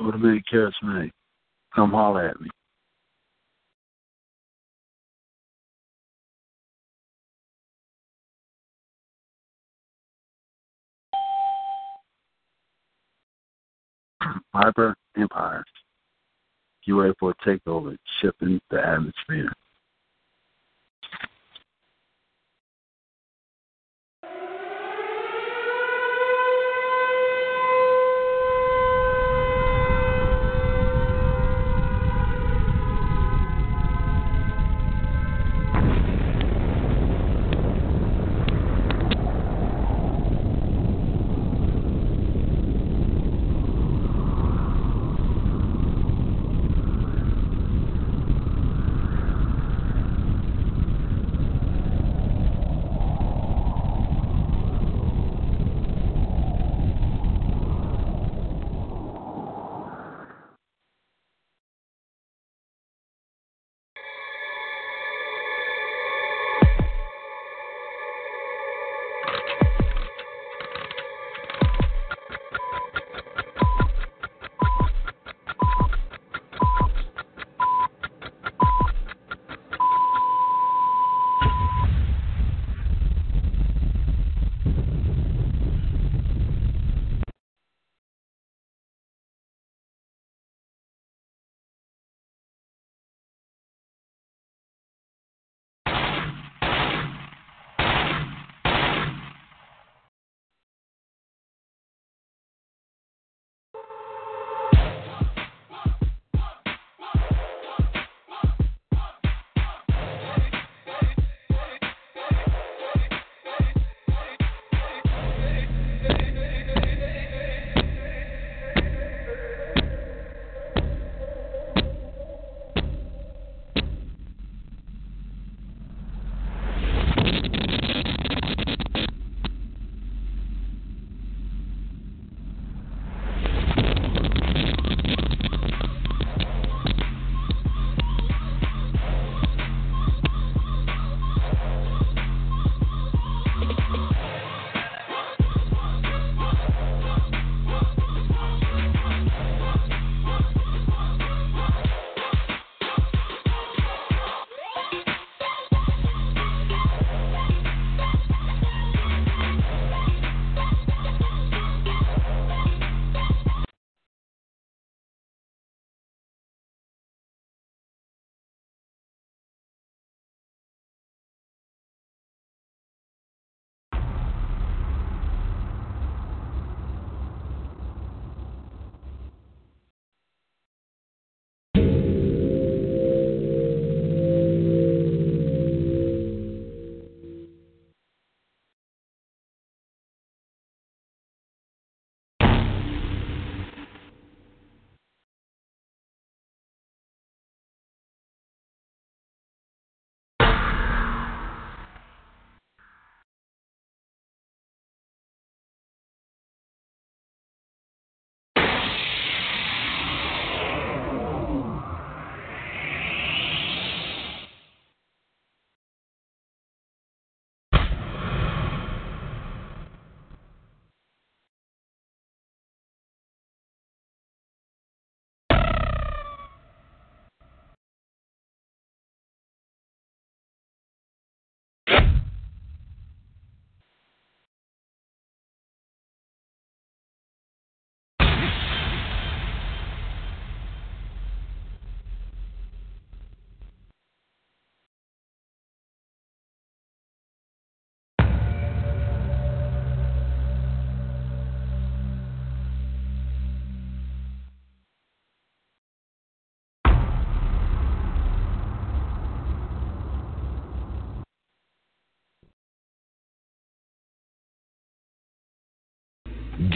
With a man charismatic. Come holler at me. Hyper Empire. You ready for a takeover, shifting the atmosphere.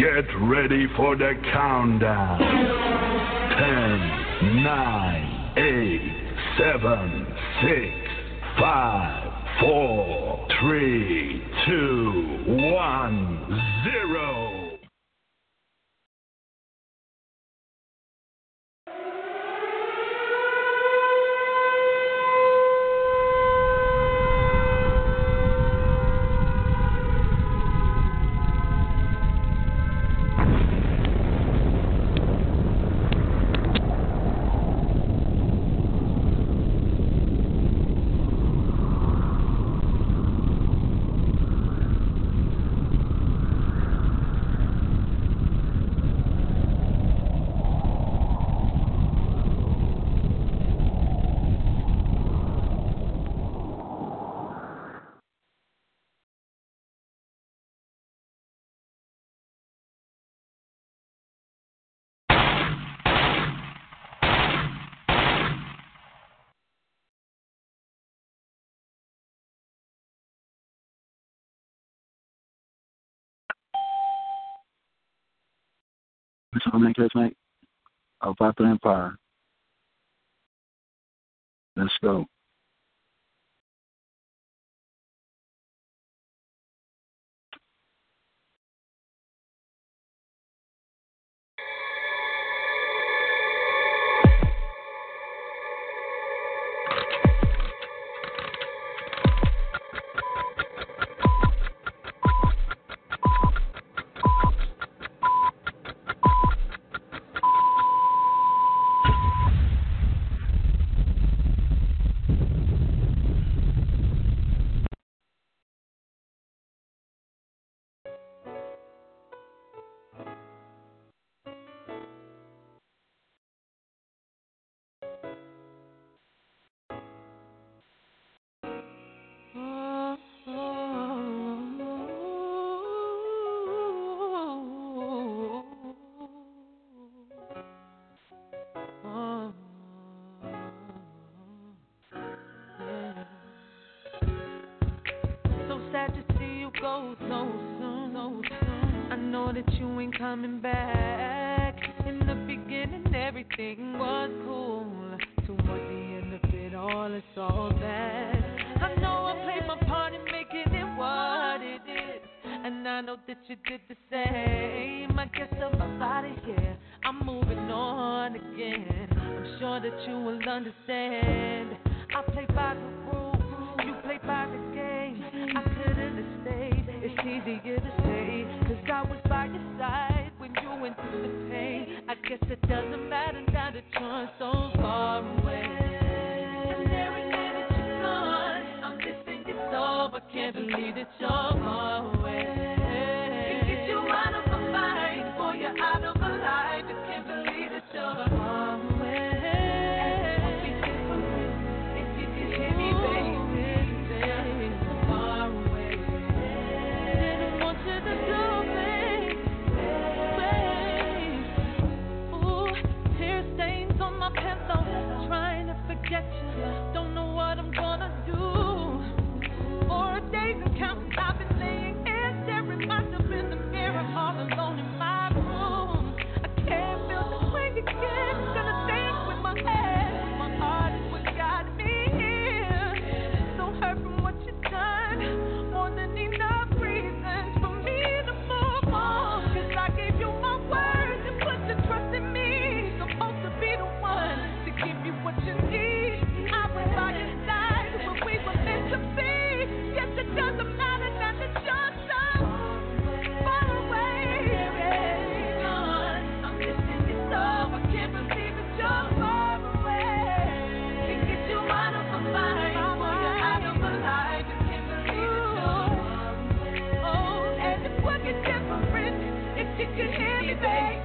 Get ready for the countdown. 10, 9, 8, 7, 6, 5, 4, 3, 2, 1, 0. That's how many classmates? Of the Empire. Let's go. coming back. I can't believe that you're gone. can hear me, baby.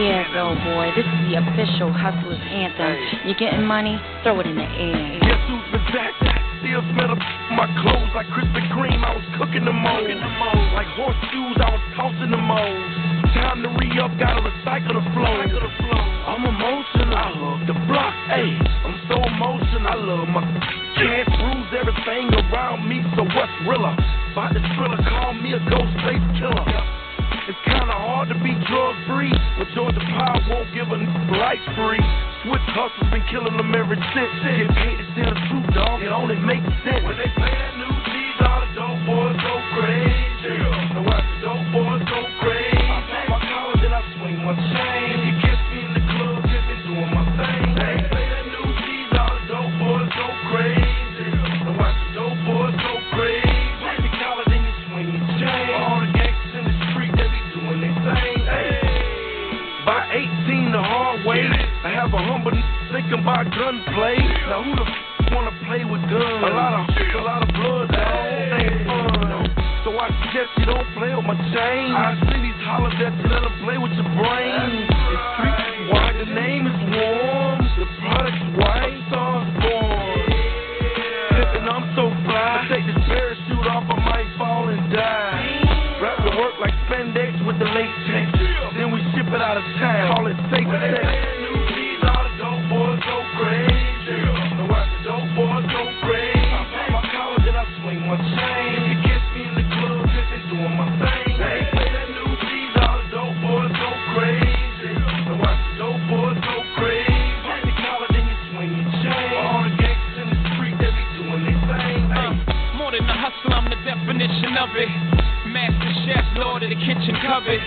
Yeah, though, boy, this is the official Hustlers anthem. You're getting money, throw it in the air. Guess who's been back? Still smell up my clothes like Krispy Kreme. I was cooking the mold. Like horseshoes, I was tossing the molds. Time to re up, gotta recycle the flow. I'm emotional. I love the block. Hey, I'm so emotional. I love my can't bruise everything around me. So what's realer? About the thriller, call me a ghost face killer. It's kinda hard to be drug free, but Georgia Power won't give a n- life free. Switch hustles been killing them ever since. Get paid to tell the truth, dog. It only makes sense. When they play that new G, all the dope boys go crazy. Now watch the dope boys go crazy. About gunplay. Now who the f- wanna play with guns? A lot of a lot of blood. Ain't fun. So I suggest you don't play with my chain. I see these hollers that you let them play with your brain. Master chef, lord of the kitchen cupboard.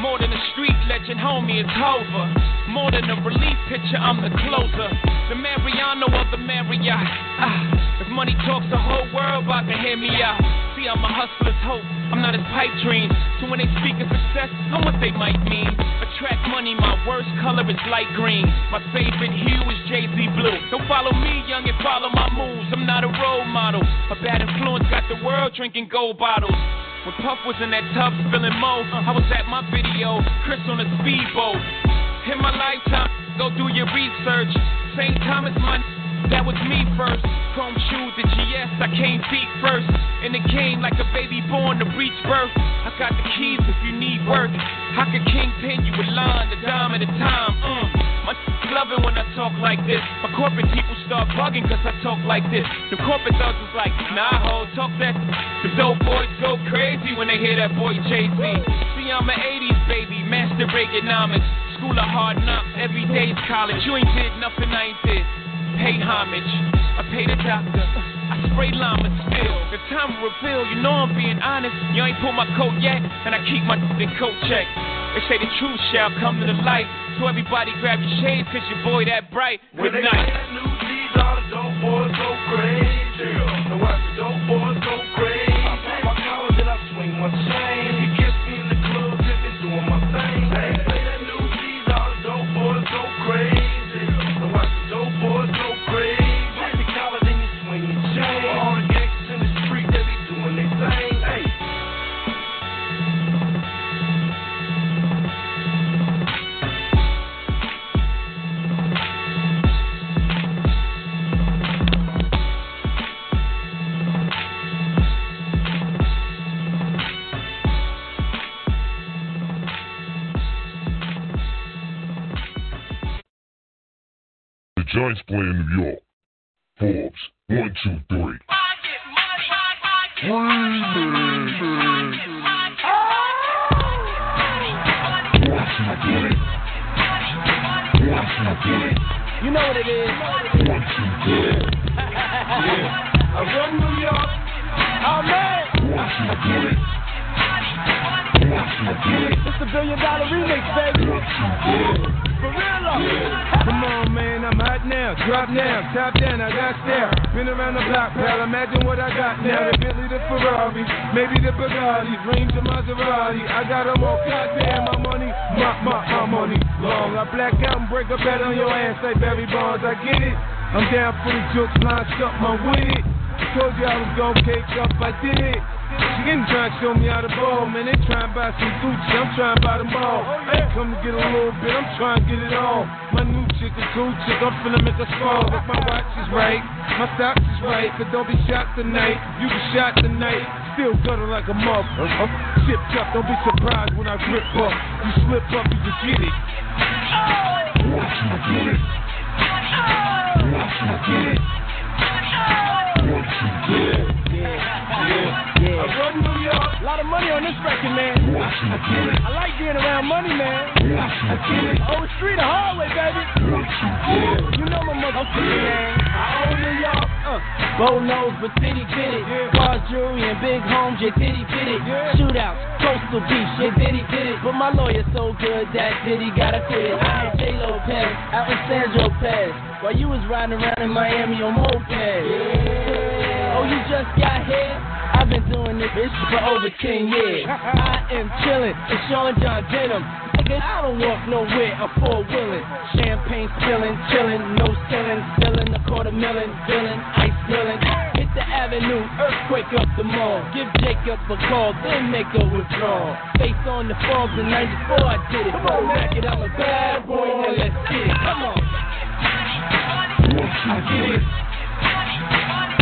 More than a street legend, homie, it's over. More than a relief pitcher, I'm the closer. The Mariano of the Marriott. Ah, if money talks, the whole world about to hear me out. See, I'm a hustler's hope. I'm not his pipe dream. So when they speak of success, know what they might mean. Attract money, my worst color is light green. My favorite not a role model. A bad influence got the world drinking gold bottles. When Puff was in that tub spilling mo, I was at my video, Cris on a speedboat. In my lifetime, go do your research. St. Thomas, my that was me first. Chrome shoes, the GS, I came feet first. In the game, like a baby born to reach birth. I got the keys if you need work. I could kingpin you with line, the dime at a time. Mm. My love when I talk like this. My corporate people start bugging cause I talk like this. The corporate thugs is like, nah, ho, talk that. The dope boys go crazy when they hear that boy Jay Z. See, I'm an 80s baby, master Reaganomics. School of hard knocks, every day's college. You ain't did nothing I ain't did. Pay homage, I pay the doctor. I spray llama still. The time will reveal, you know I'm being honest. You ain't pulled my coat yet, and I keep my in coat check. They say the truth shall come to the light. So everybody grab your shades, cause your boy that bright. Good night. got new G's, all the dope boys crazy. Giants play in New York. Forbes, one, two, three. You know what it is. One, two, three. I run New York. Oh man. It's a billion dollar remix, baby. For. Come on, man, I'm hot now. Drop now, top down, I got stare. Been around the block, pal. Imagine what I got now. The Bentley, the Ferrari, maybe the Bugatti, dreams the Maserati. I got got 'em all goddamn. My money, my my my money long. I black out and break a bet on your ass like Barry Bonds. I get it. I'm down for the jokes, line something I'm with. Told you I was gonna cake up, I did it. She didn't try to show me how to ball, man. They trying to buy some Gucci, I'm trying to buy them all. I ain't come to get a little bit, I'm trying to get it all. My new chick, a cool chick, I'm finna make a sprawl. If my watch is right, my stocks is right, but don't be shot tonight. You be shot tonight, still gutter like a mug. Chip up, don't be surprised when I grip up. You slip up, you just get it. Yeah. I run New York. A lot of money on this record, man. I like being around money, man. Old street, the hallway, baby. You know my motherfucker, man. I own New York. Uh. Gold nose, but titty bitty. Cars, jewelry, and big homes, yeah, titty bitty. Shootouts, coastal beach, yeah, titty bitty. But my lawyer so good that Diddy gotta quit. It. I had J Lopez out in San Tropez while you was riding around in Miami on moped. Oh, you just got here? I've been doing this bitch for over 10 years. I am chillin', it's Sean John Denim. Nigga, I don't walk nowhere, I'm four wheeling. Champagne spillin', chillin', no ceiling, spillin' a quarter million, billin', ice spillin'. Hit the avenue, earthquake up the mall. Give Jacob a call, then make a withdrawal. Face on the Forbes in 94, I did it. Come on, back it, I'm a bad boy, now let's get it. Come on. I get it.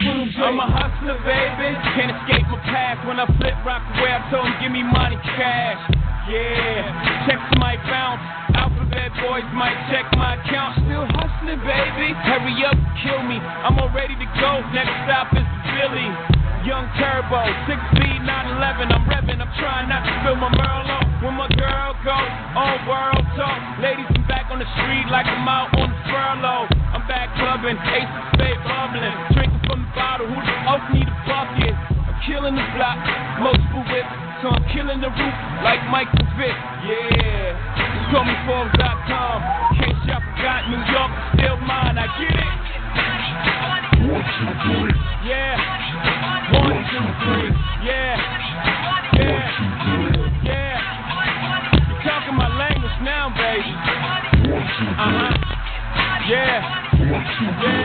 I'm a hustler, baby. Can't escape my past. When I flip rock away, I told him, give me money, cash. Yeah, checks might bounce. Alphabet boys might check my account. Still hustling, baby. Hurry up, kill me. I'm all ready to go. Next stop is Philly. Young Turbo, 6 speed, 911. I'm revving, I'm trying not to spill my Merlot. When my girl go on world talk, ladies, I'm back on the street like I'm out on furlough. I'm back clubbing, ace of spade bubbling, drinking from the bottle. Who the fuck need a bucket? I'm killing the block, multiple whips, so I'm killing the roof like Michael Vick. Yeah, just call me Forbes.com. In case y'all forgot, New York is still mine. I get it. One, two, three. Yeah. One, two, three. Yeah. Yeah. Yeah. You're talking my language now, baby. Uh huh. Yeah. Yeah.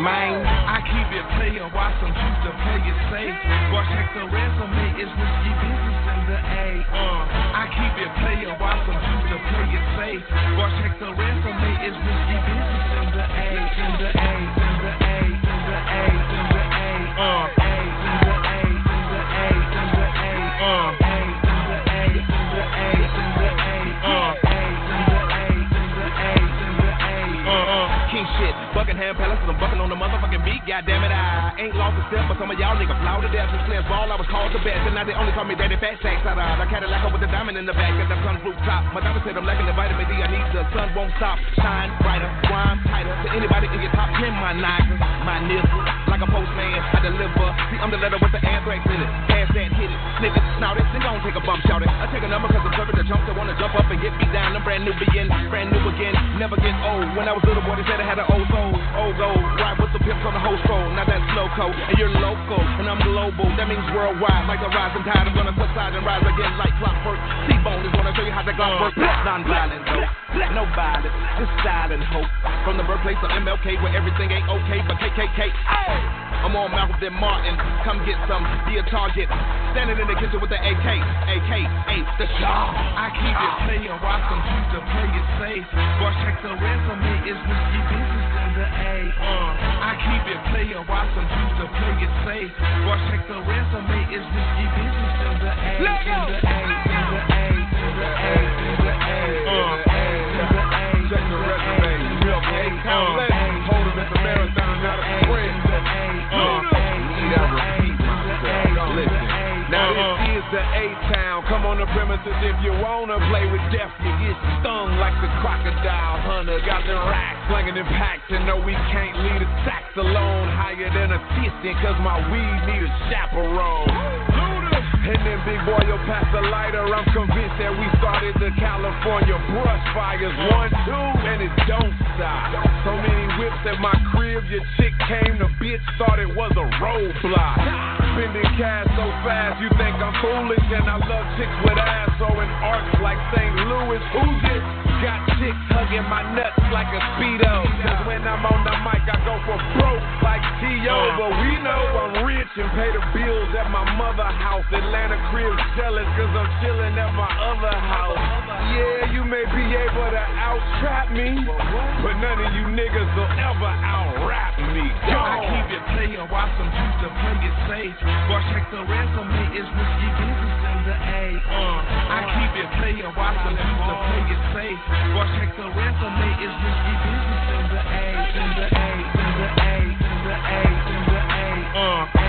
Man. I keep it player, watch some choose to play it safe. But check the resume, it's risky business in the A. Uh, I keep it player, watch choose to play it safe. But check the resume, it's risky business in the A. In the A, in the A, in the A, in the A. Uh, A, in the A, in the A, in the A. Uh, in the A, in in the A. Uh, in the A, in the A, in the A. Uh, uh, king shit. Buckingham Palace, I'm Goddamn it, I ain't lost a step, but some of y'all niggas fly to death. Since players ball, I was called the best, and now they only call me Daddy Fat Sacks. Out of the Cadillac with the diamond in the back, at the sun rooftop. My doctor said I'm lacking the vitamin D. I need the sun won't stop. Shine brighter, rhyme tighter. To anybody in your top ten, my nigga, my nigga. Like a postman, I deliver. See, I'm the letter with the anthrax in it. Pass that, hit it, it, snout it. Then don't take a bump, shout it. I take a number cause I'm serving the jump that wanna jump up and get me down. I'm brand new begin, brand new again. Never get old. When I was little boy, they said I had an old soul. Old gold, ride with the pips on the whole scroll. Now that's loco, and you're local, and I'm global. That means worldwide. Like the rising tide, I'm gonna subside and rise again like clockwork. T-Bone is gonna show you how the clock works. Non-violent though, no violence, just silent hope. From the birthplace of MLK, where everything ain't okay, but KKK. Ay! I'm on Malcolm then Martin. Come get some, be a target. Standing in the kitchen with the AK, AK, hey, the shot. I keep it player, watch some choose to play it safe. But check the resume, it's risky business in the A. Uh, I keep it player, watch some choose to play it safe. But check the resume, it's risky business in the A. In the A, the A, in the A, A-Town. Come on the premises if you wanna play with death. You get stung like the crocodile hunter. Got the racks slinging and packs And no, we can't leave the sax alone. Higher than a assistant, cause my weed need a chaperone. And then big boy, you'll pass the lighter. I'm convinced that we started the California brush fires. One, two, and it don't stop. So many whips at my crib. Your chick came, the bitch thought it was a roadblock. Spending cash so fast, you think I'm foolish. And I love chicks with ass, so in arcs like St. Louis. Who's it? Got chicks hugging my nuts like a speedo. Cause when I'm on the mic, I go for broke like T.O. But we know I'm rich and pay the bills at my mother house. Atlanta crib jealous cause I'm chilling at my other house. Yeah, you may be able to out trap me, but none of you niggas will ever out rap me. Go. I keep it player, watch some juice to play it safe. Watch check the resume, it's risky business in the A. Uh, I keep it player, watch some juice to play it safe. Watch check the resume, it's risky business in the A, in the A, in the A, in the A, in the A. Uh, A, in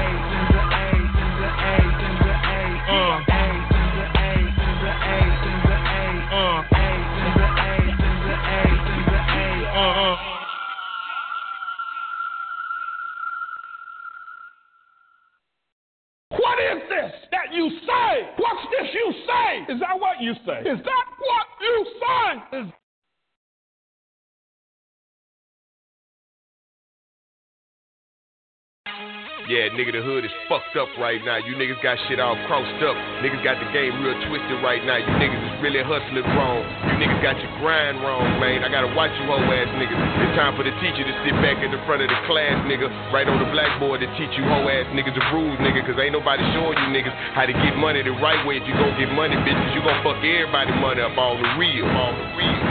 say? What's this you say? Is that what you say? Is that what you say? Is Yeah, nigga, the hood is fucked up right now. You niggas got shit all crossed up. Niggas got the game real twisted right now. You niggas is really hustling wrong. You niggas got your grind wrong, man. I gotta watch you hoe ass niggas. It's time for the teacher to sit back in the front of the class, nigga. Right on the blackboard to teach you hoe ass niggas the rules, nigga. Cause ain't nobody showing you niggas how to get money the right way. If you gon' get money, bitches, you gon' fuck everybody money up all the real, on the real.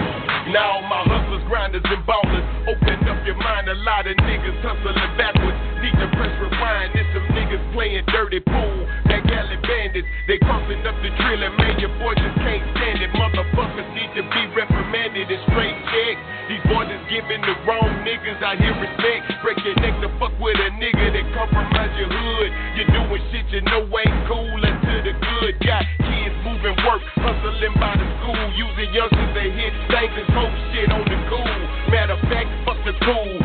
Now all my hustlers, grinders, and ballers, open up your mind. A lot of niggas hustling backwards. To press rewind. There's some niggas playing dirty pool. That galley bandits, they crossing up the drill and man, your boys just can't stand it. Motherfuckers need to be reprimanded and straight checked. These boys is giving the wrong niggas out here respect. Break your neck to fuck with a nigga that compromise your hood. You're doing shit you know ain't cool until the good. Got kids moving work, hustling by the school, using youngsters to hit things and smoke shit on the cool. Matter of fact, fuck the cool.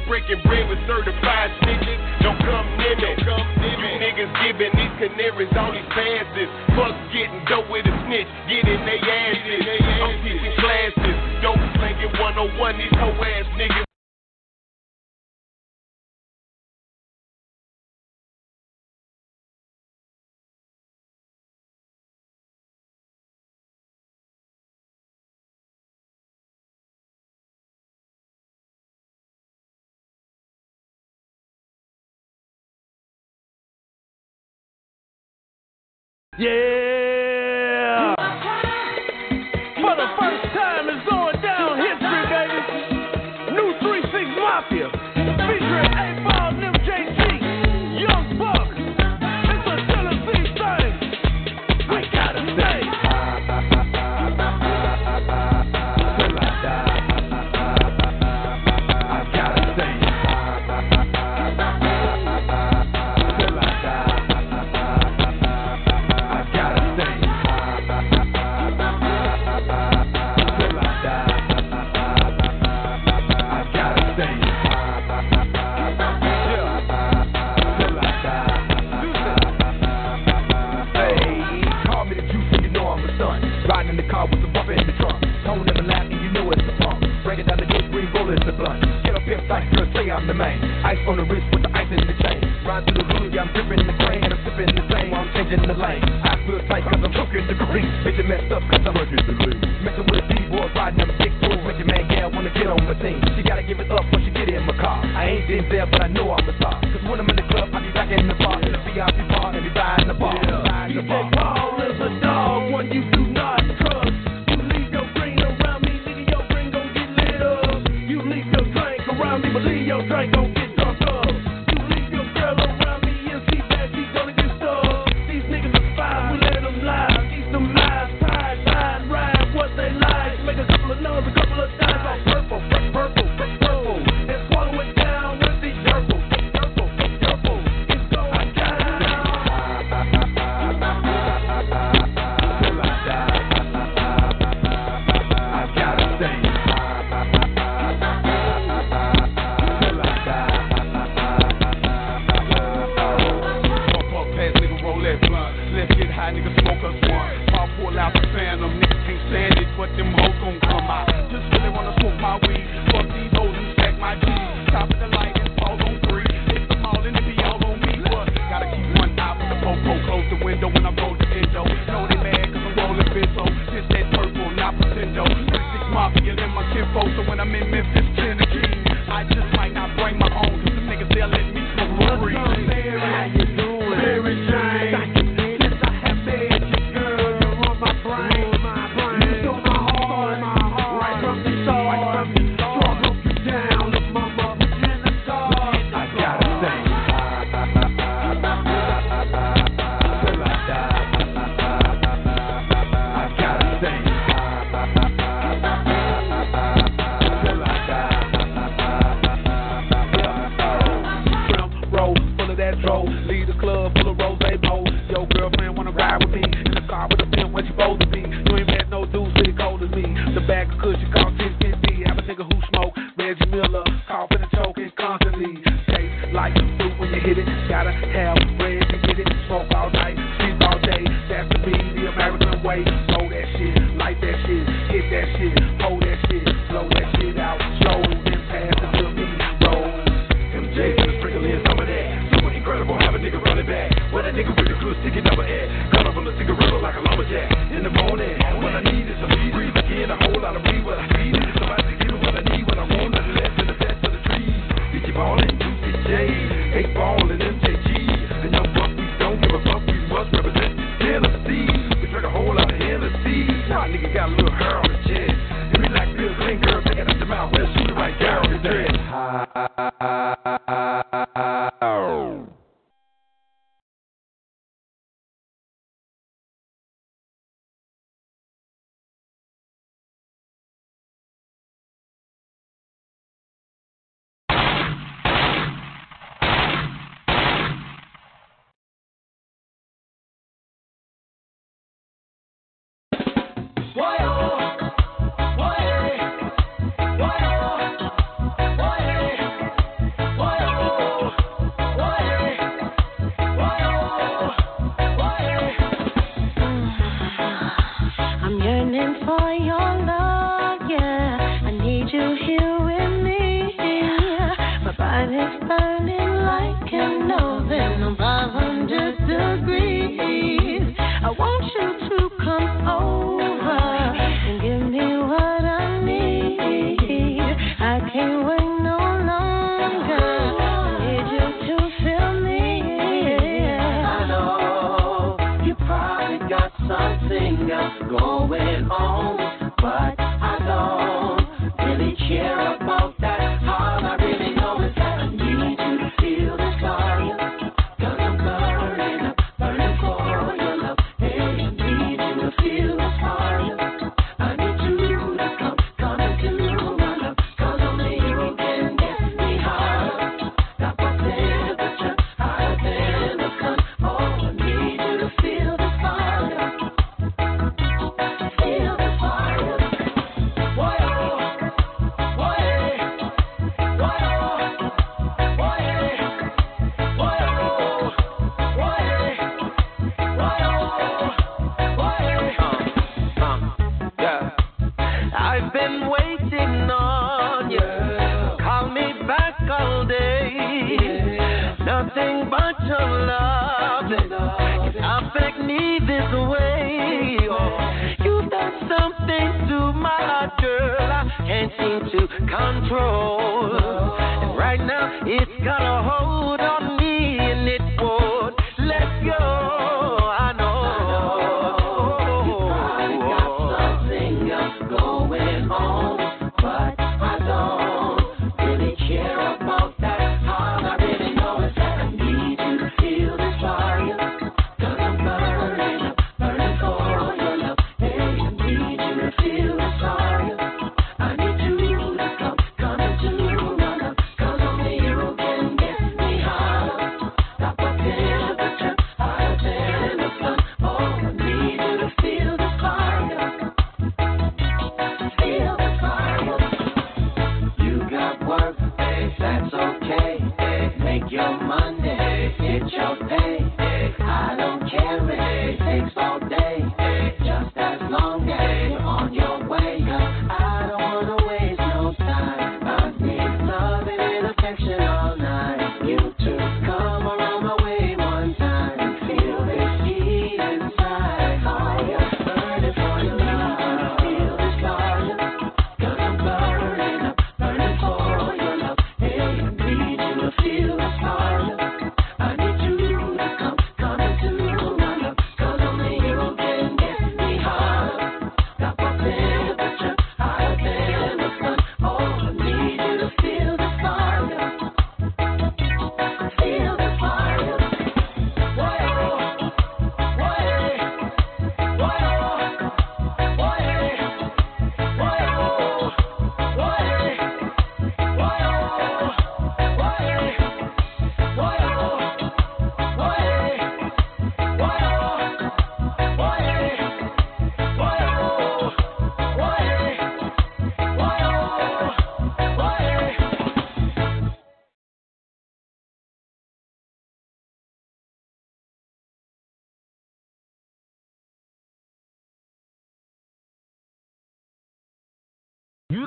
You niggas need to hear me. Breaking bread with certified snitches. Don't come near me. Come near me. You niggas giving these canaries all these passes. Fuck getting dope with a snitch. Getting they asses. I'm teaching classes. Dope slinging 101. These hoe ass niggas. Yeah.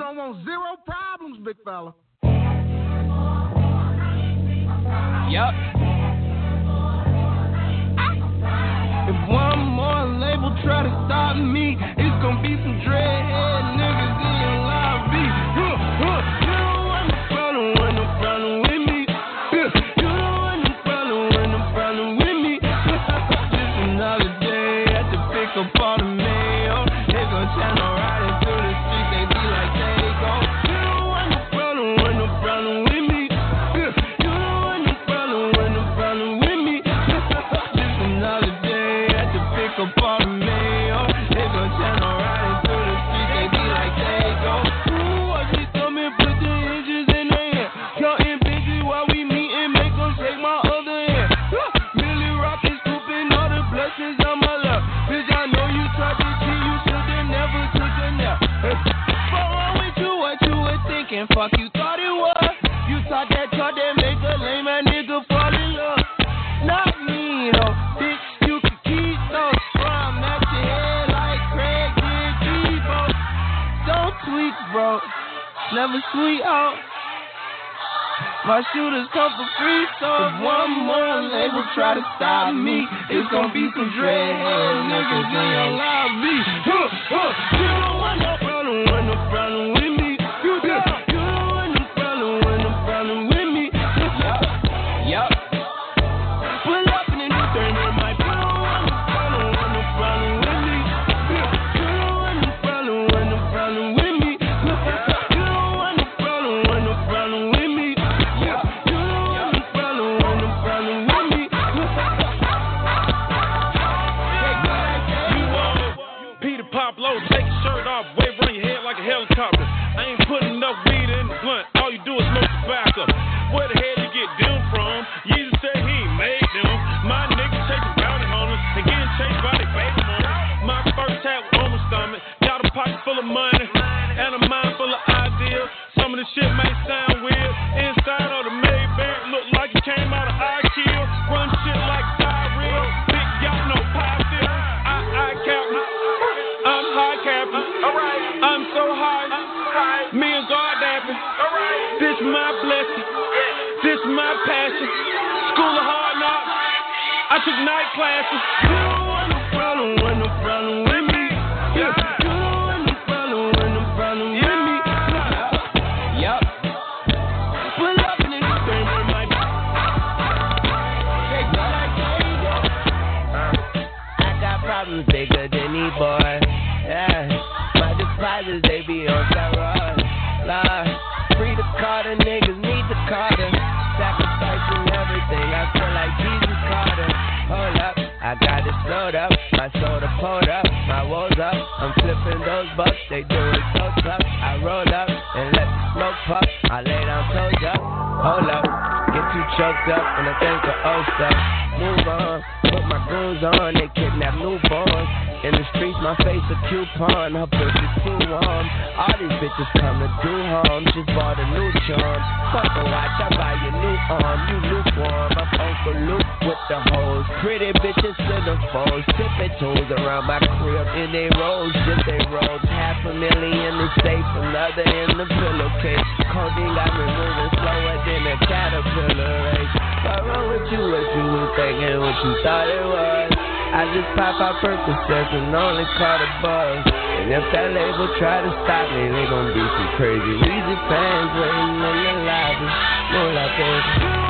don't want zero problems, big fella. Yep. If one more label try to stop me, it's gonna be some dread and fuck you thought it was. You thought that thought that make a lame ass nigga fall in love. Not me. No. Bitch, you can keep those from at your head like Craig did Deebo. Don't tweak, bro. Never sweet out. My shooters come for free, so if one more label try to stop me. It's gonna be some dread niggas in your lobby. Huh, huh, my blessing. This my passion. School of hard knocks. I took night classes. up and I think of old stuff. Move on, put my goons on, they kidnap newborns. In the streets, my face a coupon, her pussy too warm. All these bitches come to do harm, just bought a new charm. Fuck a watch, I buy your new arm, you lukewarm. I'm Uncle Luke with the hoes. Pretty bitches to the foes, tipping toes around my crib. In they rolls, just they rolls. Half a million to safe, another in what you thought it was. I just pop out Percocets and only caught a buzz. And if that label try to stop me, they gon' be some crazy Weezy fans waiting in the lobby. More like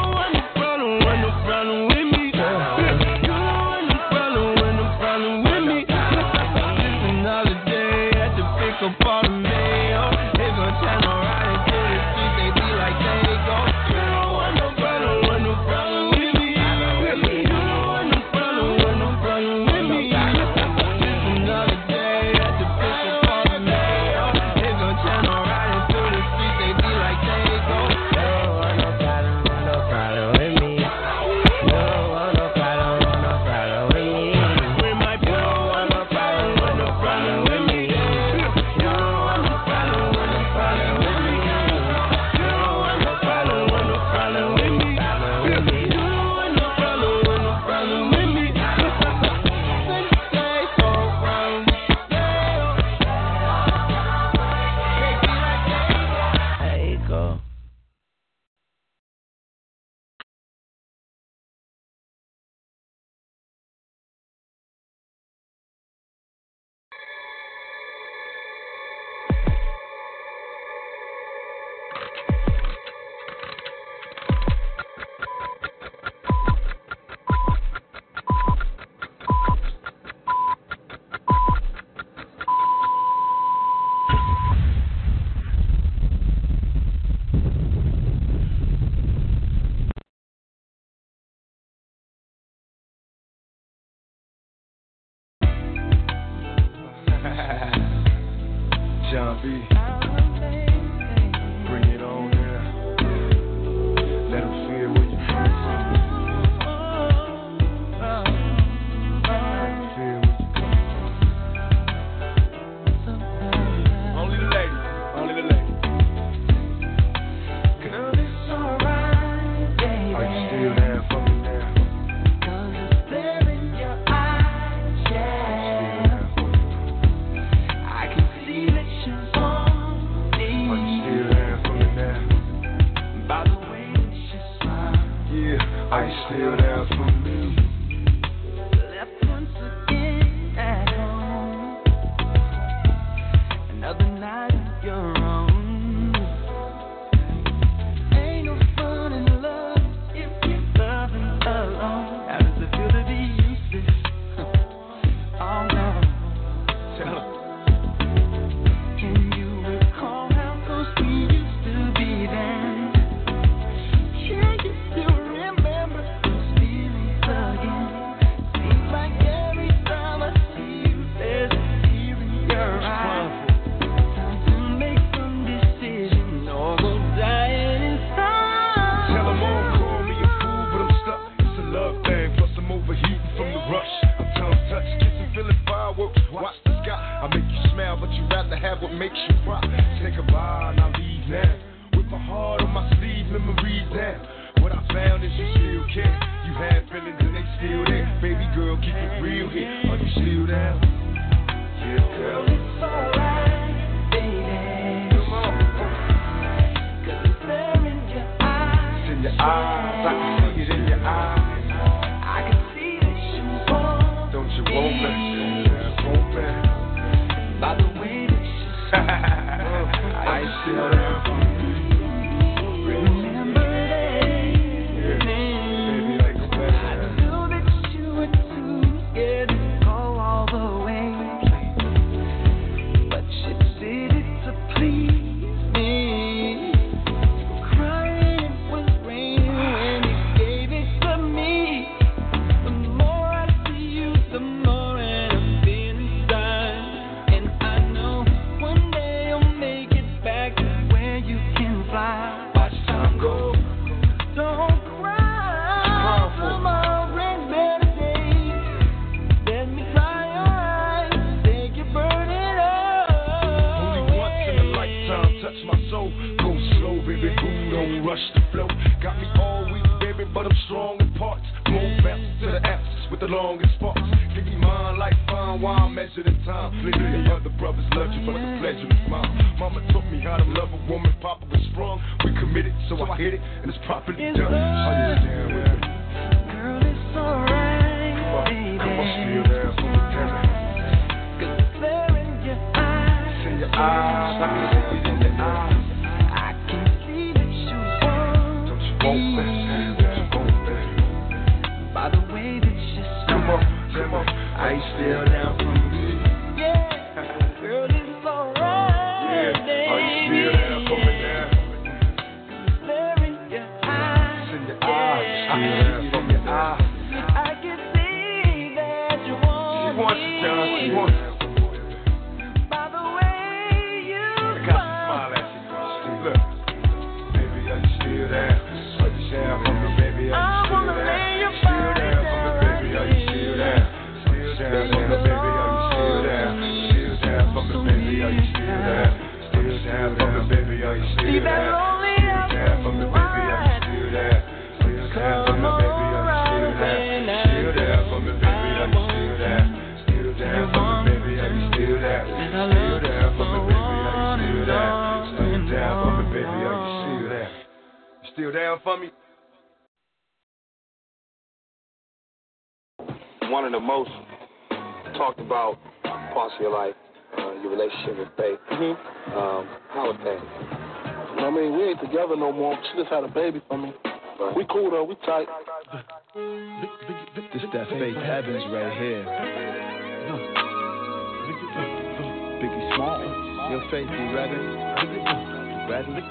the most talked about parts of your life, uh, your relationship with Faith. Mm-hmm. Um, how was that? I mean, we ain't together no more. She just had a baby for me. Right. We cool though. We tight. This that Faith Evans right here. Biggie Small. Your faith, be ready? Ready?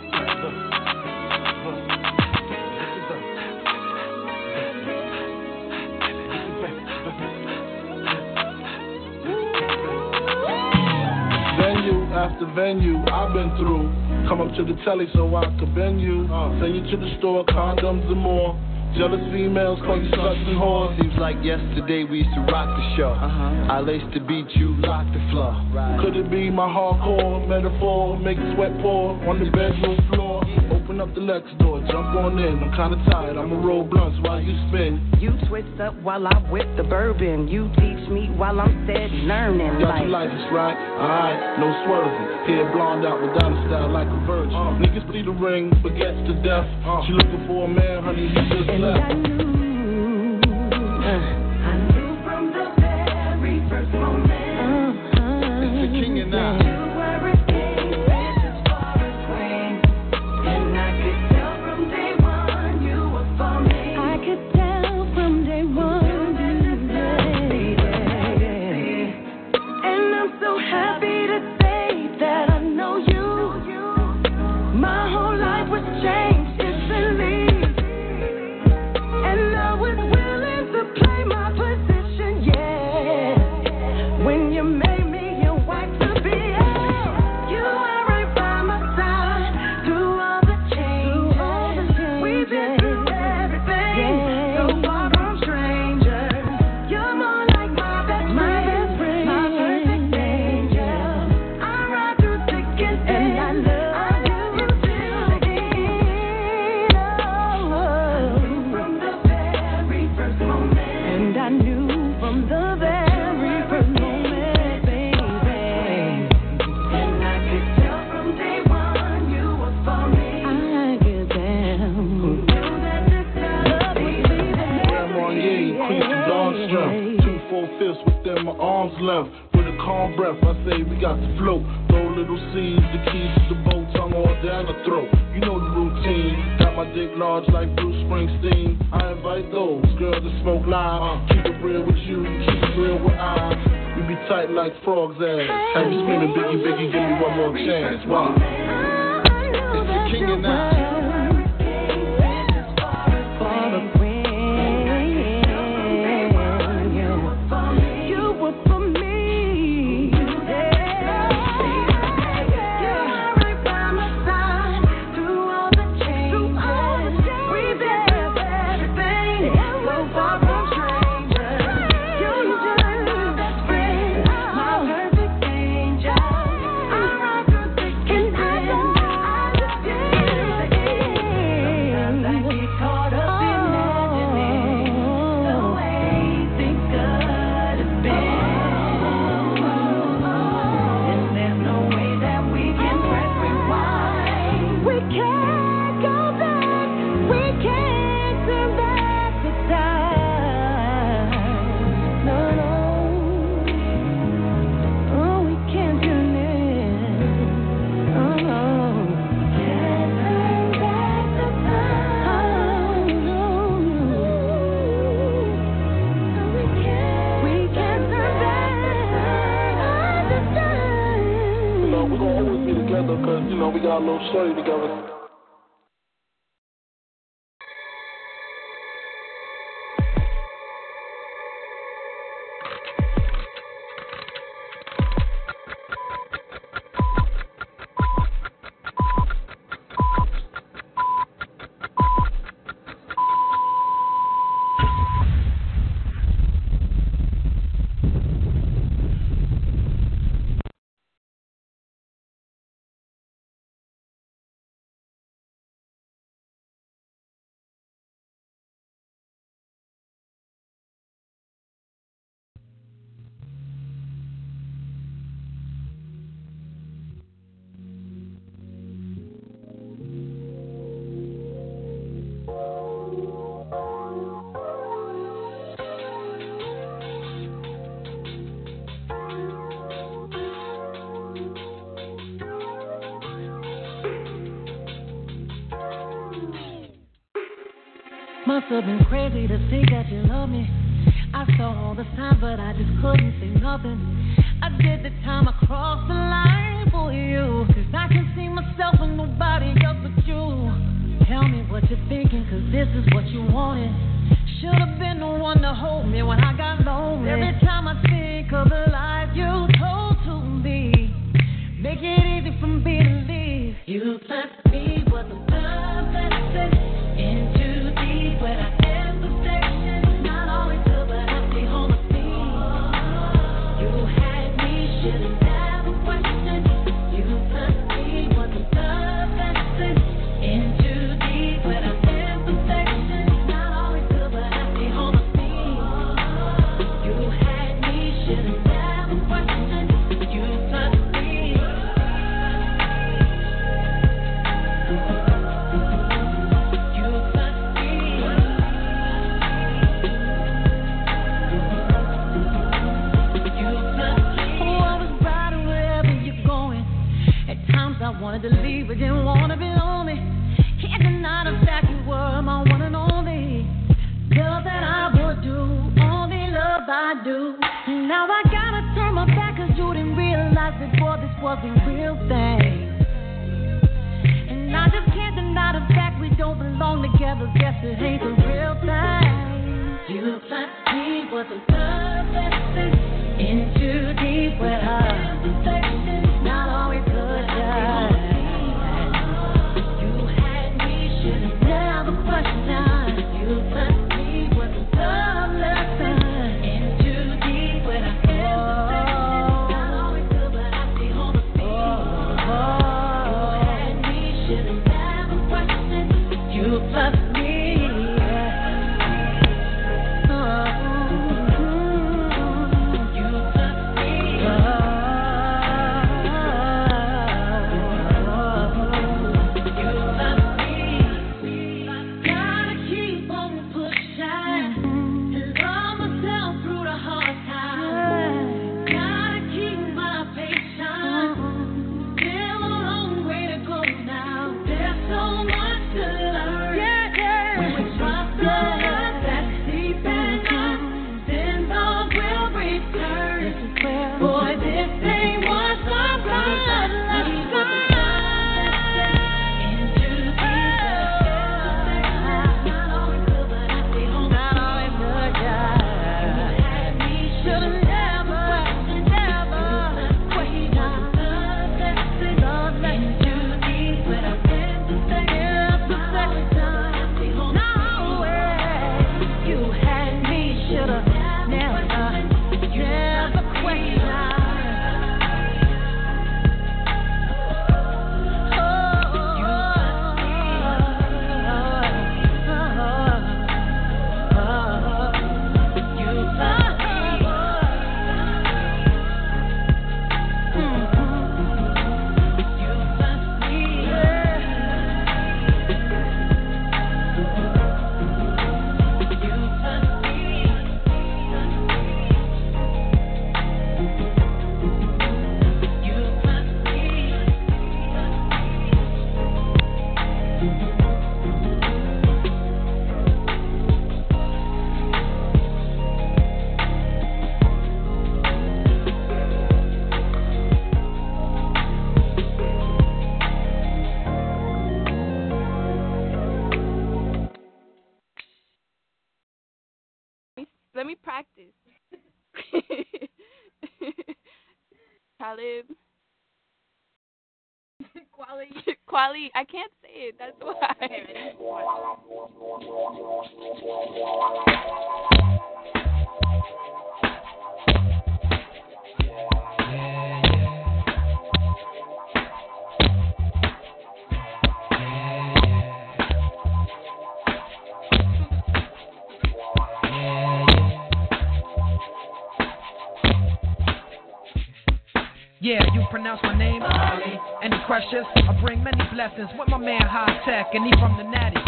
venue after venue I've been through. Come up to the telly so I can bend you. Uh, Send you to the store, condoms and more. Jealous females call you sluts and. Seems like yesterday we used to rock the show. Uh-huh. I laced the beat, you locked the floor. Right. Could it be my hardcore metaphor? Make sweat pour on the bedroom floor. Open up the Lex door, jump on in. I'm kinda tired, I'ma roll blunts while you spin. You twist up while I whip the bourbon. You teach me while I'm steady learning. Got Like, your license right? Alright, no swerving. Hair blonde out, with Madonna style like a virgin. Uh. Niggas bleed the ring, forgets to death. Uh. She looking for a man, honey, he just left. It's like frogs' ass. Have you Biggie, Biggie, give me one more chance. Why? It's the king and I. a little story together. Have been crazy to think that you love me. I saw all the signs, but I just couldn't say nothing. I did the time, I crossed the line for you. Cause I can see myself in nobody else but you. Tell me what you're thinking, cause this is what you wanted. Should've been the one to hold me when I got lonely. Every Quali. I can't say it. That's why. pronounce my name? Ali. Any questions? I bring many blessings with my man Hi-Tek, and he from the Natty.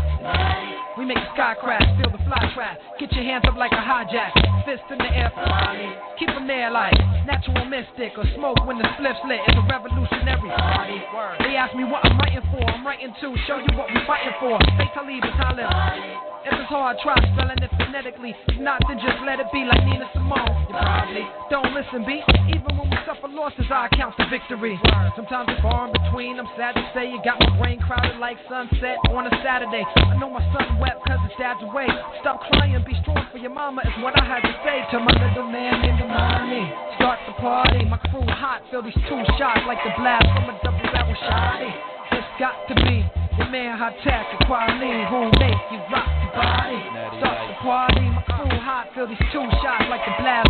We make the sky crash, feel the fly trap. Get your hands up like a hijack. Fist in the air for Ali. Keep them there like natural mystic or smoke when the spliff's lit. It's a revolutionary. Word. They ask me what I'm writing for. I'm writing to show you what we're fighting for. Say Talib and Talib. If it's hard, try spelling it phonetically. If not, then just let it be like Nina Simone. Probably don't listen, B. Even when we suffer losses, I count the victory. Sometimes it's far in between. I'm sad to say you got my brain crowded like sunset on a Saturday. I know my son wept cause his dad's away. Stop crying, be strong for your mama is what I had to say to my little man in the morning. Start the party, my crew hot, feel these two shots like the blast from a double barrel shotty. This man Hi-Tek and Kweli who make you rock your body. Start the party, my crew hot, feel these two shots like the blast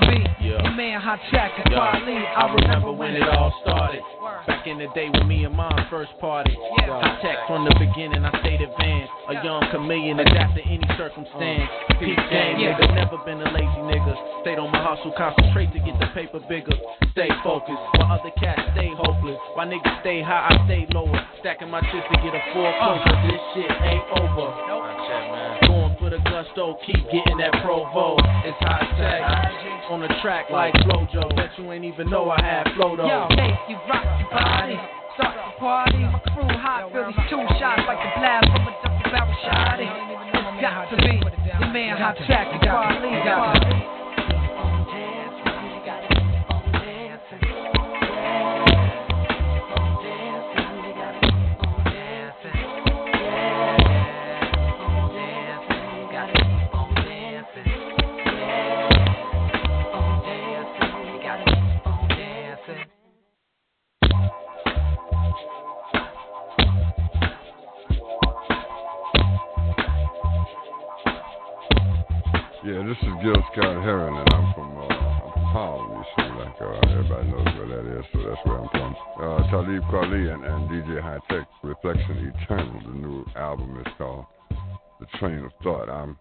to Yeah. your man hot and Yo, Kweli. I remember when it all started. Back in the day when me and mom first party. Hi-Tek from the beginning, I stayed advanced. A young chameleon, adapt to any circumstance. Uh, Peak game, Yeah. nigga, never been a lazy nigga. Stayed on my hustle, concentrate to get the paper bigger. Stay focused, while other cats stay hopeless. While niggas stay high, I stay lower. Stacking my chips to get a full coat, but this shit ain't over. The gusto, keep getting that provo. It's hot tech on the track like Flojo. Bet you ain't even know I had flow though. Yo, make you rock your body. Start the party, my crew hot, feel these two shots like the blast from a double barrel shotty. It's got to be your man hot tech and Kweli. Gil Scott Heron, and I'm from, uh, Harlem, you see, like uh, everybody knows where that is, so that's where I'm from. Uh, Talib Kweli and, and DJ High Tech, Reflection Eternal, the new album is called The Train of Thought. I'm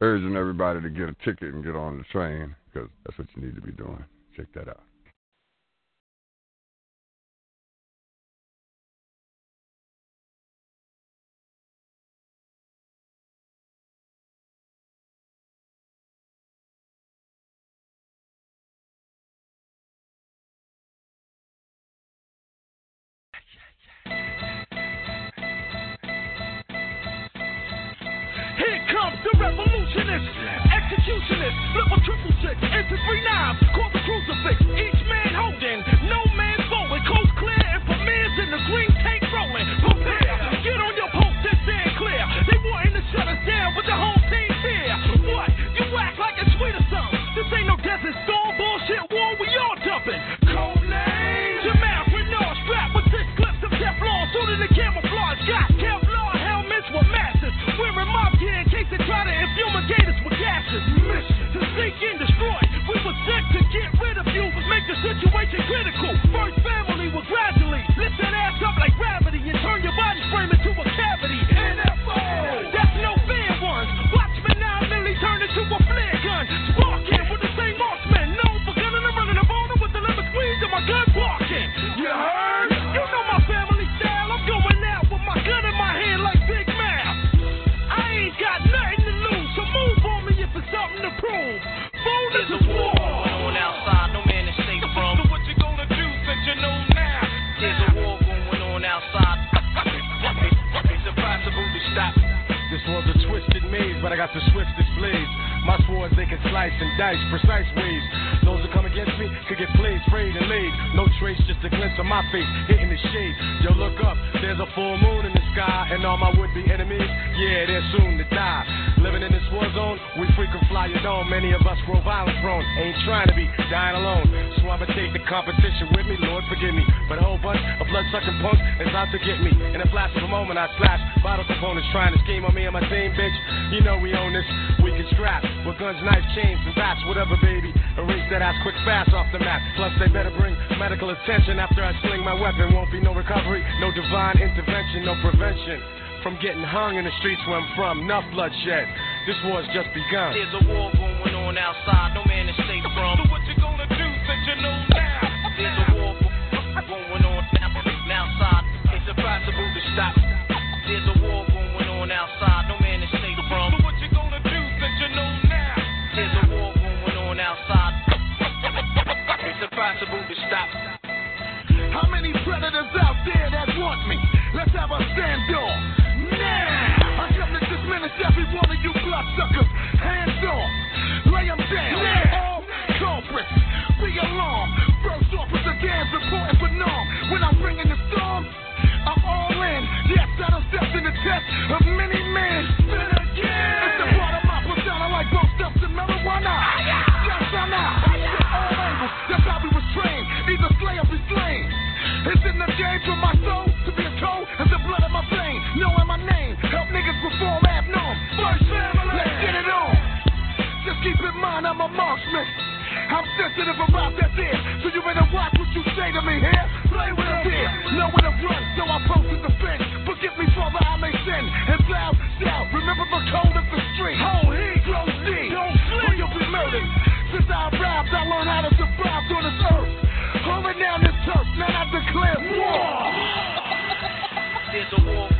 urging everybody to get a ticket and get on the train, because that's what you need to be doing. Check that out. Revolutionist, executionist, flip a triple six into three knives, call the crucifix. Each man holding, gases. Mission to seek and destroy. We were sent to get rid of you, make the situation critical. First family will gradually lift that ass up like gravity sucking punks is out to get me. In a flash of a moment, I slash bottle components trying to scheme on me and my team, bitch. You know we own this. We can scrap with guns, knives, chains, and bats, whatever, baby. Erase that ass quick fast off the map. Plus, they better bring medical attention after I sling my weapon. Won't be no recovery, no divine intervention, no prevention. From getting hung in the streets where I'm from, enough bloodshed. This war's just begun. There's a war going on outside, no man is declare war. There's a war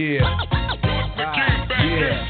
Yeah. Yeah.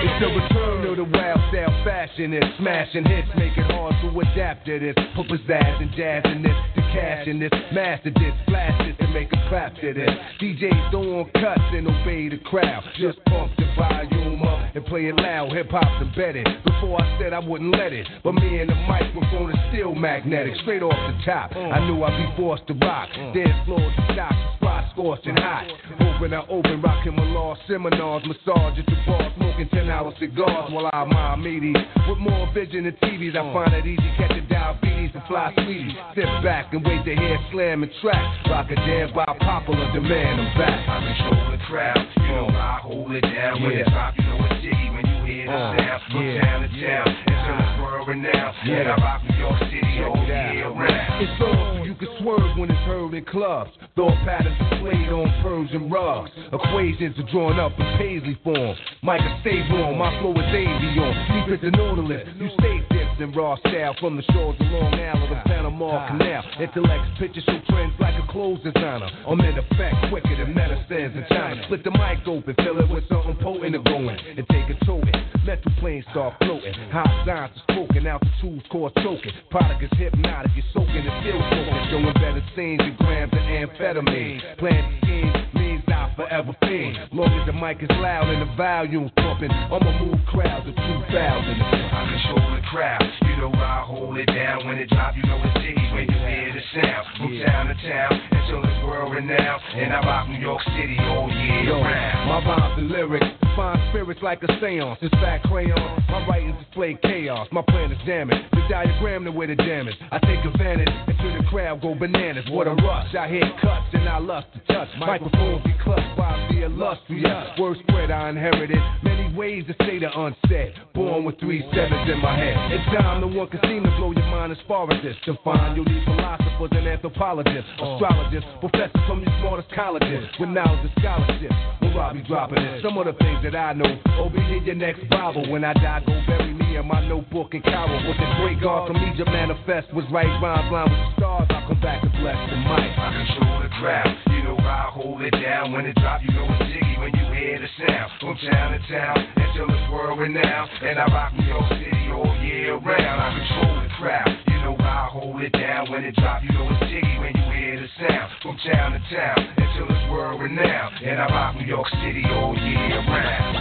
It's the return of the wild style fashion. It's smashing hits, make it hard to adapt to this. Put pizzazz and jazz in this, the cash in this, master this, flash this, and make a clap to this. DJs don't want cuts and obey the crowd. Just pump the volume up and play it loud. Hip hop's embedded. Before I said I wouldn't let it, but me and the microphone is still magnetic. Straight off the top, I knew I'd be forced to rock. Dance floors and stocks, spot scorching hot. Open, I open, rocking my law seminars, massage at the bar, smoking 10 hour cigars while I mind meaties. With more vision than TVs, I find it easy catching diabetes and fly sweeties. Sit back and wait to hear slam and track. Rock a jam by popular demand, I'm back. I control the crowd, you know I hold it down. When Yeah. it drop, you know it's jiggy when you hear the Uh, sound. From yeah. town to town, it's world renowned. Yeah. And I rock New York City all year round. It's on so you can swerve when it's heard in clubs. Thought patterns displayed on Persian rugs. Equations are drawn up in paisley form. Micah stay warm, my flow is avion. Deep as the Nautilus, you stay dipped in raw style from the shores of Long Island to Panama Canal. Intellects pictures show trends like a clothes designer. I'm in effect quicker than medicines in China. Split the mic open, fill it with something potent and going, and take a token. Metal planes start floating. High signs are spoken, altitudes cause choking. Product is hypnotic, you're soaking and still smoking. Showing better scenes than grams of amphetamine. Plan schemes means not forever fiend. Long as the mic is loud and the volume's pumping, I'ma move crowds of 2,000. I control the crowd, you know I hold it down. When it drop, you know it's jiggy when you hear the sound. From town to town, until it's world renowned. And I rock New York City all year Yo, round. my rhymes and lyrics find spirits like a seance. It's fat crayon. My writings display chaos. My plan is jamming. The diagram the way jam is. I take advantage until the crowd go bananas. What a rush. I hit cuts and I lust to touch. Microphones be clutched by the illustrious. Word spread I inherited. Many ways to say the unsaid. Born with three sevens in my head. In time, no one can seem to blow your mind as far as this. To find you'll need philosophers and anthropologists, astrologists, professors from your smartest colleges with knowledge and scholarship. Will I be dropping it? Some of the things that I know. Oh, be your next Bible. When I die, go bury me in my notebook and Cairo. With the great God from Egypt manifest was right rhymes line with the stars. I'll come back and bless the mic. I control the crowd, you know I hold it down. When it drop, you know it's jiggy when you hear the sound. From town to town, until it's world renowned. And I rock New York City all year round. I control the crowd, you know I hold it down. When it drop, you know it's jiggy when you hear the sound. From town to town, until it's world renowned. And I rock New York City all year round.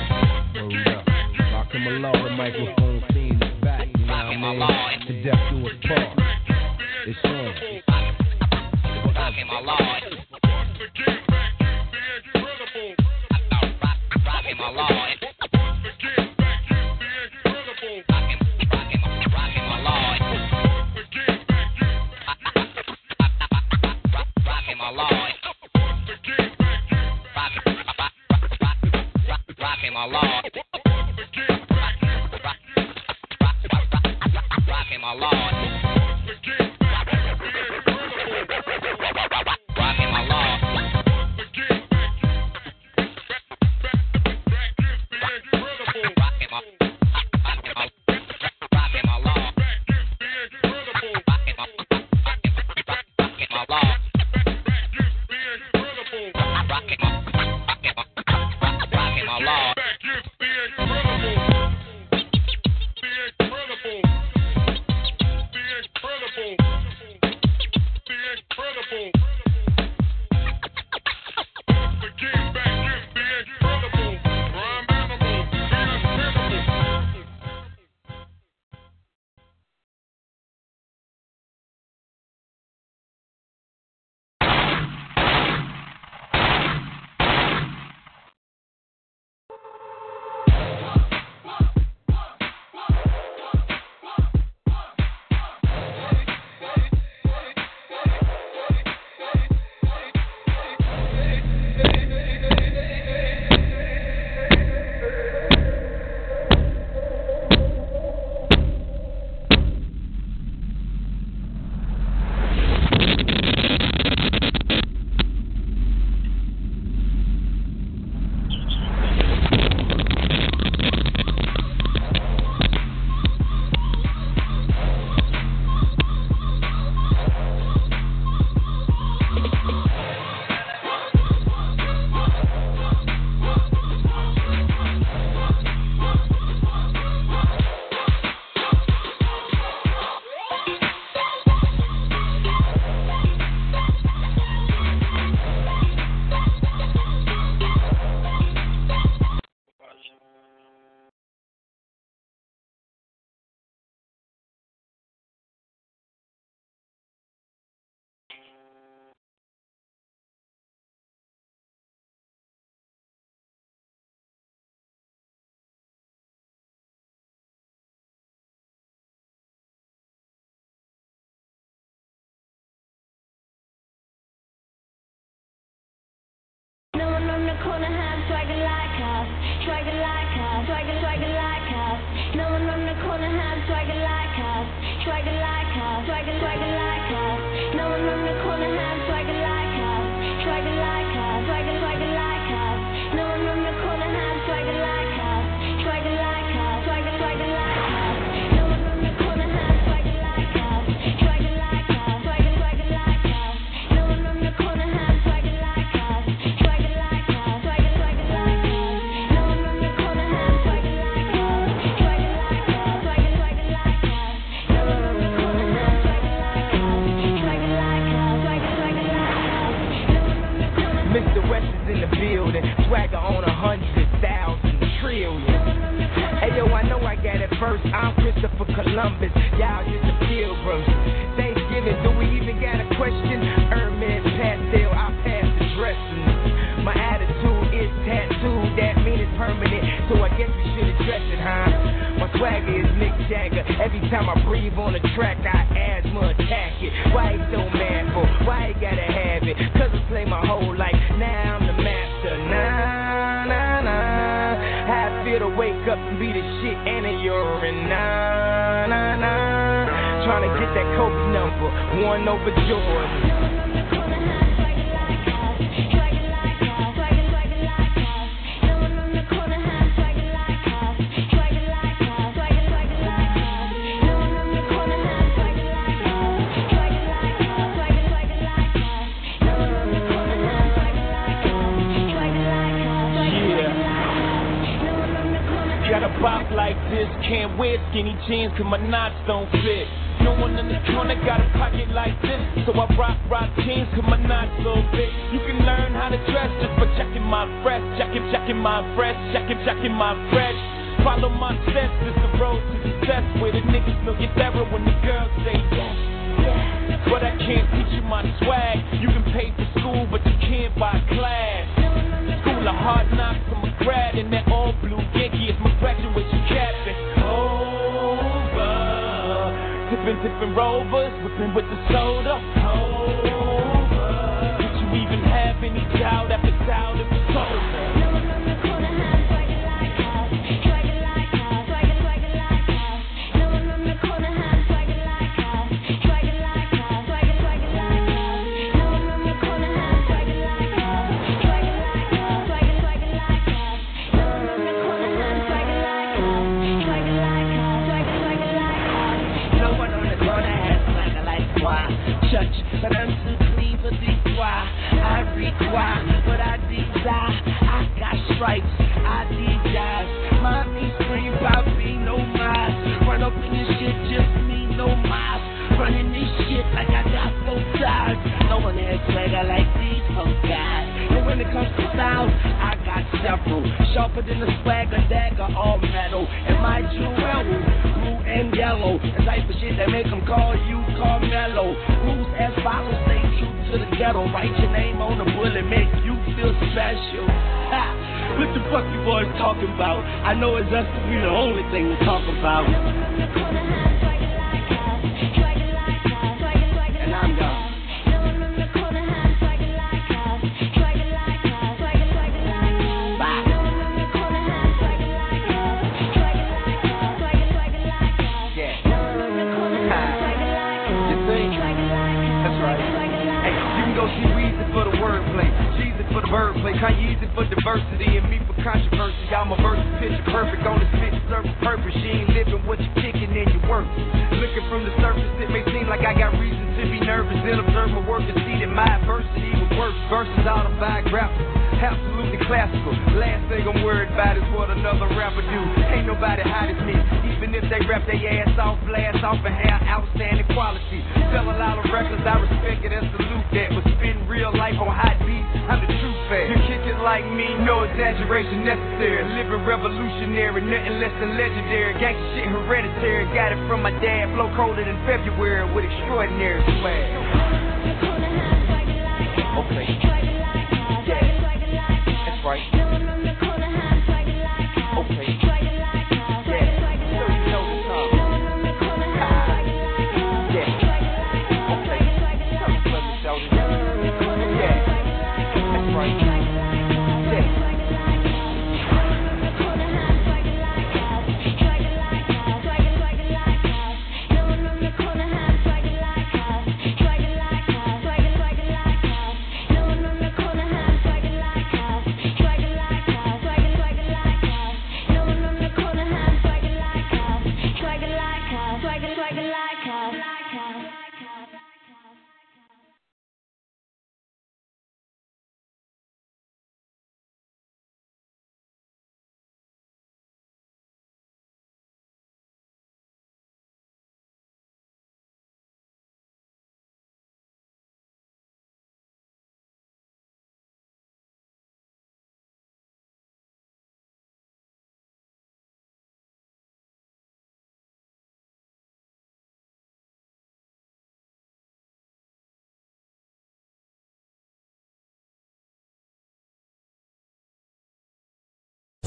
Oh, Word up. Rockin' my law, the microphone fiend is back. You know what I mean? To death do us part. It's on. Rockin' my lord. Rockin' my my lord. My lord. Swagger like us, swagger on a hundred thousand trillion. Hey yo, I know I got it first. I'm Christopher Columbus. Y'all just the pilgrims. Thanksgiving, do we even got a question? Hermes pastel, I pass the dressing. My attitude is tattooed, that mean it's permanent. So I guess we should address it, huh? My swagger is Mick Jagger. Every time I breathe on a track, I asthma attack it. Why he so mad for? Why he gotta have it? Cause I play my whole life. Now I'm the master. Wake up and be the shit and a urine. Nah, nah, nah. Trying to get that Kobe number, one over Jordan. Can't wear skinny jeans cause my knots don't fit. No one in the corner got a pocket like this, so I rock rock jeans cause my knots so big. You can learn how to dress just by checking my fresh, checking checking my fresh, checking checking my fresh. Follow my steps, it's the road to success where the niggas know your terror when the girls say yes. yes. But I can't teach you my swag. You can pay for school, but you can't buy class. School of hard knocks, I'm a grad in that all blue Yankee. It's my graduation cap. It's over. Tipping, tipping rovers, whipping with the soda. Over. Require what I desire. I got stripes, I desire. Mommy scream about me, no miles. Run up in this shit, just me, no miles. Running this shit like I got four tires. No one has swagger like these folk guys. When it comes to styles, I got several. Sharper than a swagger dagger, all metal. And my jewel, blue and yellow. The type of shit that make them call you Carmelo. Rules as follows, stay true to the ghetto. Write your name on the bullet, make you feel special. Ha! What the fuck you boys talking about? I know it's us, we the only thing to talk about. You can go see Weezy for the wordplay, Jeezy for the wordplay, Kanyeezy for diversity, and me for controversy. I'm a verse picture perfect on this spit surface purpose. She ain't living what you kicking in your work. Looking from the surface, it may seem like I got reason to be nervous and observe my work and see that my adversity was worse. Verses autobiographical, absolutely classical. Last thing I'm worried about is what another rapper do. Ain't nobody hot as me, even if they rap their ass off, blast off and have outstanding quality. Sell a lot of records, I respect it and salute that. But spin real life on hot beats, I'm the true fan. You kick it like me, no exaggeration necessary. Living revolutionary, nothing less than legendary. Gangsta shit hereditary, got it from my dad. Flow colder than February with extraordinary swag. Okay.